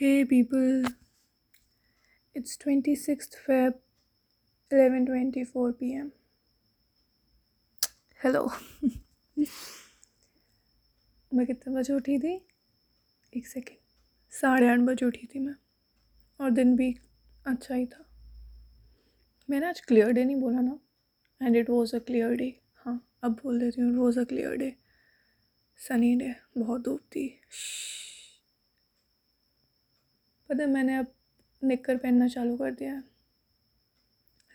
Hey people, it's 26th Feb, 11:24 p.m. Hello मैं कितने बजे उठी थी? एक सेकेंड साढ़े आठ बजे उठी थी मैं। और दिन भी अच्छा ही था। मैंने आज क्लियर डे नहीं बोला ना। And it was a clear day हाँ अब बोल देती हूँ रोज़ a clear day sunny day बहुत धूप थी। पता है, मैंने अब निक्कर पहनना चालू कर दिया है।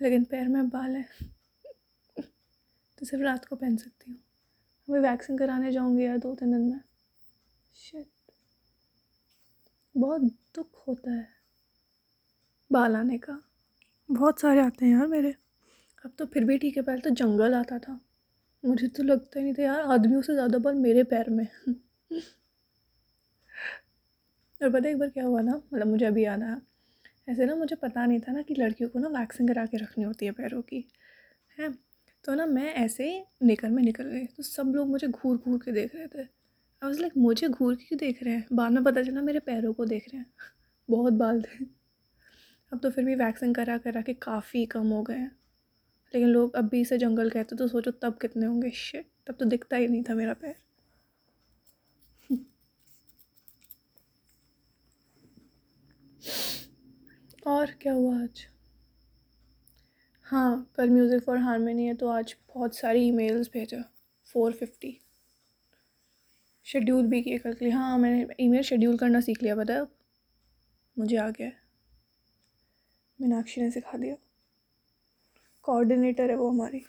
लेकिन पैर में बाल है। तो सिर्फ़ रात को पहन सकती हूँ। अभी वैक्सिंग कराने जाऊँगी यार दो तीन दिन में। शिट बहुत दुख होता है बाल आने का। बहुत सारे आते हैं यार मेरे। अब तो फिर भी ठीक है, पहले तो जंगल आता था। मुझे तो लगता ही नहीं था यार आदमियों से ज़्यादा बाल मेरे पैर में और पता एक बार क्या हुआ ना मतलब मुझे अभी याद आया। ऐसे ना मुझे पता नहीं था ना कि लड़कियों को ना वैक्सिंग करा के रखनी होती है पैरों की, है? तो ना मैं ऐसे ही निकल में निकल गई। तो सब लोग मुझे घूर घूर के देख रहे थे। आई वॉज़ लाइक मुझे घूर के देख रहे हैं? बाद में पता चला मेरे पैरों को देख रहे हैं। बहुत बाल थे। अब तो फिर भी वैक्सिंग करा करा के काफ़ी कम हो गए हैं। लेकिन लोग अब भी इसे जंगल कहते तो सोचो तब कितने होंगे। शिट तब तो दिखता ही नहीं था मेरा पैर। और क्या हुआ आज? हाँ कल म्यूज़िक फॉर हारमोनी है तो आज बहुत सारी ईमेल्स भेजा फोर फिफ्टी शेड्यूल भी किए कल के लिए। हाँ मैंने ईमेल शेड्यूल करना सीख लिया, पता है? मुझे आ गया है। मीनाक्षी ने सिखा दिया। कोऑर्डिनेटर है वो हमारी।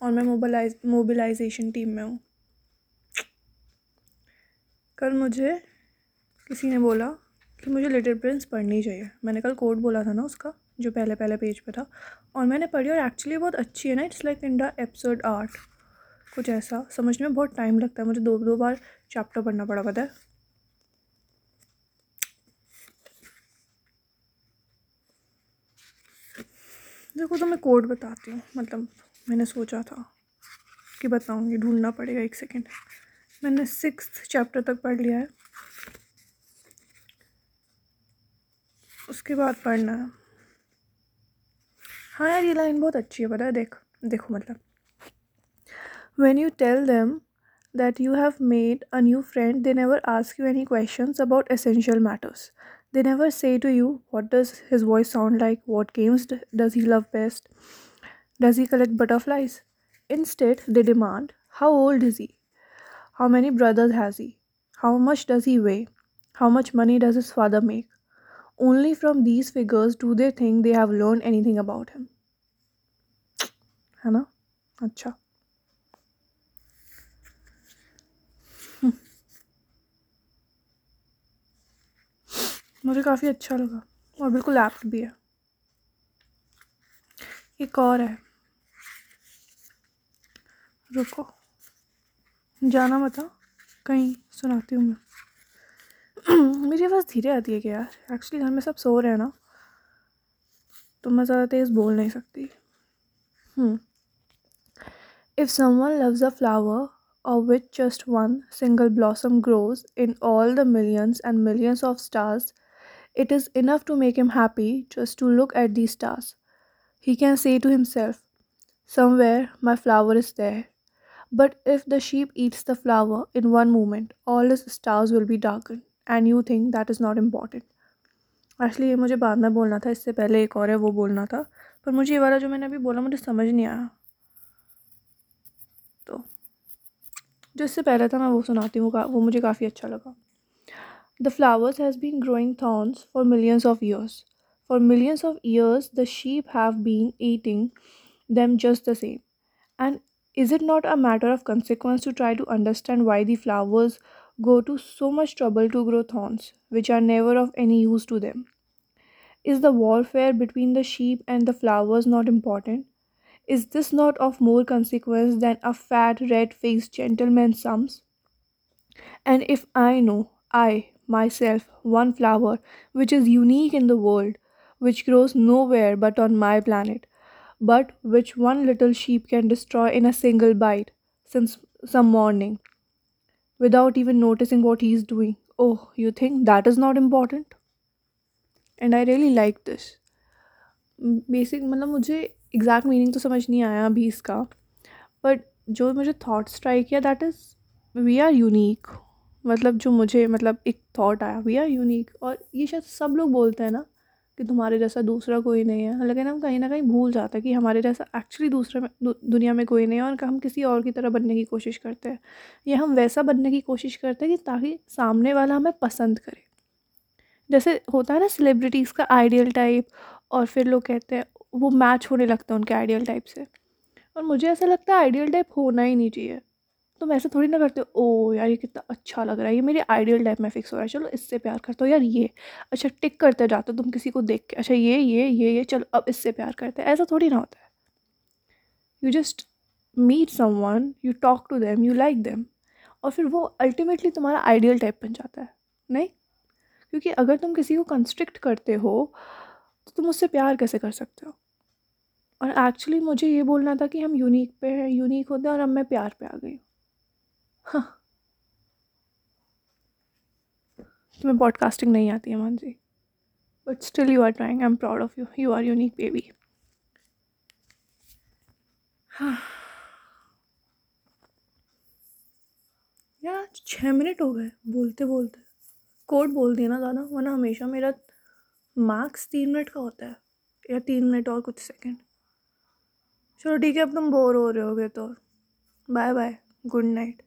और मैं मोबिलाइज मोबिलाइजेशन टीम में हूँ। कल मुझे किसी ने बोला कि मुझे लिटिल प्रिंस पढ़नी चाहिए। मैंने कल कोड बोला था ना उसका, जो पहले पहले पेज पे था। और मैंने पढ़ी और एक्चुअली बहुत अच्छी है ना it's like in the episode art कुछ ऐसा समझने में बहुत टाइम लगता है मुझे दो दो बार चैप्टर पढ़ना पड़ा, पता है? देखो तो मैं कोड बताती हूँ मतलब मैंने सोचा था कि बताऊँगी, ढूंढना पड़ेगा एक सेकेंड मैंने सिक्स चैप्टर तक पढ़ लिया है। उसके बाद पढ़ना। हाँ यार, ये लाइन बहुत अच्छी है, पता है? देख, देखो मतलब। When you tell them that you have made a new friend they never ask you any question about essential matters they never say to you what does his voice sound like what games does he love best does he collect butterflies instead they demand how old is he how many brothers has he how much does he weigh how much money does his father make only from these figures do they think they have learned anything about him. है ना अच्छा मुझे काफ़ी अच्छा लगा और बिल्कुल apt भी है एक और है रुको जाना बता कहीं सुनाती हूँ मैं मेरी आवाज़ धीरे आती है क्या यार। एक्चुअली घर में सब सो रहे हैं ना। तो मैं ज़्यादा तेज़ बोल नहीं सकती। If someone loves a flower or which just one single blossom grows in all the millions and millions of stars it is enough to make him happy just to look at the stars he can say to himself somewhere my flower is there but if the sheep eats the flower in one moment all the stars will be darken and you think that is not important actually ये मुझे बाद में बोलना था, इससे पहले एक और है, वो बोलना था। पर मुझे ये वाला जो मैंने अभी बोला, मुझे समझ नहीं आया। तो जो इससे पहले था, मैं वो सुनाती हूँ, वो मुझे काफ़ी अच्छा लगा। The flowers has been growing thorns for millions of years for millions of years the sheep have been eating them just the same and is it not a matter of consequence to try to understand why the flowers go to so much trouble to grow thorns, which are never of any use to them? Is the warfare between the sheep and the flowers not important? Is this not of more consequence than a fat, red faced gentleman's sums? And if I know, I, myself, one flower which is unique in the world, which grows nowhere but on my planet, but which one little sheep can destroy in a single bite, since some morning, without even noticing what he is doing. Oh, you think that is not important? And I really like this basic मतलब मुझे exact meaning तो समझ नहीं आया अभी इसका but जो मुझे थाट स्ट्राइक किया that is we are unique मतलब जो मुझे मतलब एक थॉट आया वी आर यूनिक और ये शायद सब लोग बोलते हैं ना कि तुम्हारे जैसा दूसरा कोई नहीं है। लेकिन हम कहीं ना कहीं भूल जाते हैं कि हमारे जैसा एक्चुअली दूसरे में दु, दुनिया में कोई नहीं है और हम किसी और की तरह बनने की कोशिश करते हैं। या हम वैसा बनने की कोशिश करते हैं कि ताकि सामने वाला हमें पसंद करे। जैसे होता है ना सेलिब्रिटीज़ का आइडियल टाइप और फिर लोग कहते हैं वो मैच होने लगता है उनके आइडियल टाइप से। और मुझे ऐसा लगता है आइडियल टाइप होना ही नहीं चाहिए। तुम ऐसे थोड़ी ना करते हो ओ यार, ये कितना अच्छा लग रहा है, ये मेरे आइडियल टाइप में फिक्स हो रहा है, चलो इससे प्यार करते हो, यार ये अच्छा टिक करते जाते हो तुम किसी को देख के अच्छा ये ये ये ये, चलो अब इससे प्यार करते हैं। ऐसा थोड़ी ना होता है। You just meet someone you talk to them you like them और फिर वो अल्टीमेटली तुम्हारा आइडियल टाइप बन जाता है, नहीं? क्योंकि अगर तुम किसी को कंस्ट्रिक्ट करते हो तो तुम उससे प्यार कैसे कर सकते हो? और एक्चुअली मुझे ये बोलना था कि हम यूनिक पे हैं यूनिक होते हैं और अब मैं प्यार पे आ गई हूँ। तुम्हें पॉडकास्टिंग नहीं आती है, मान जी। But still you are trying I am proud of you you are unique baby हाँ। यार छः मिनट हो गए। बोलते बोलते। कोड बोल दिया ना ज़्यादा, वरना हमेशा मेरा मार्क्स तीन मिनट का होता है। या तीन मिनट और कुछ सेकंड चलो ठीक है, अब तुम बोर हो रहे होगे तो। Bye bye good night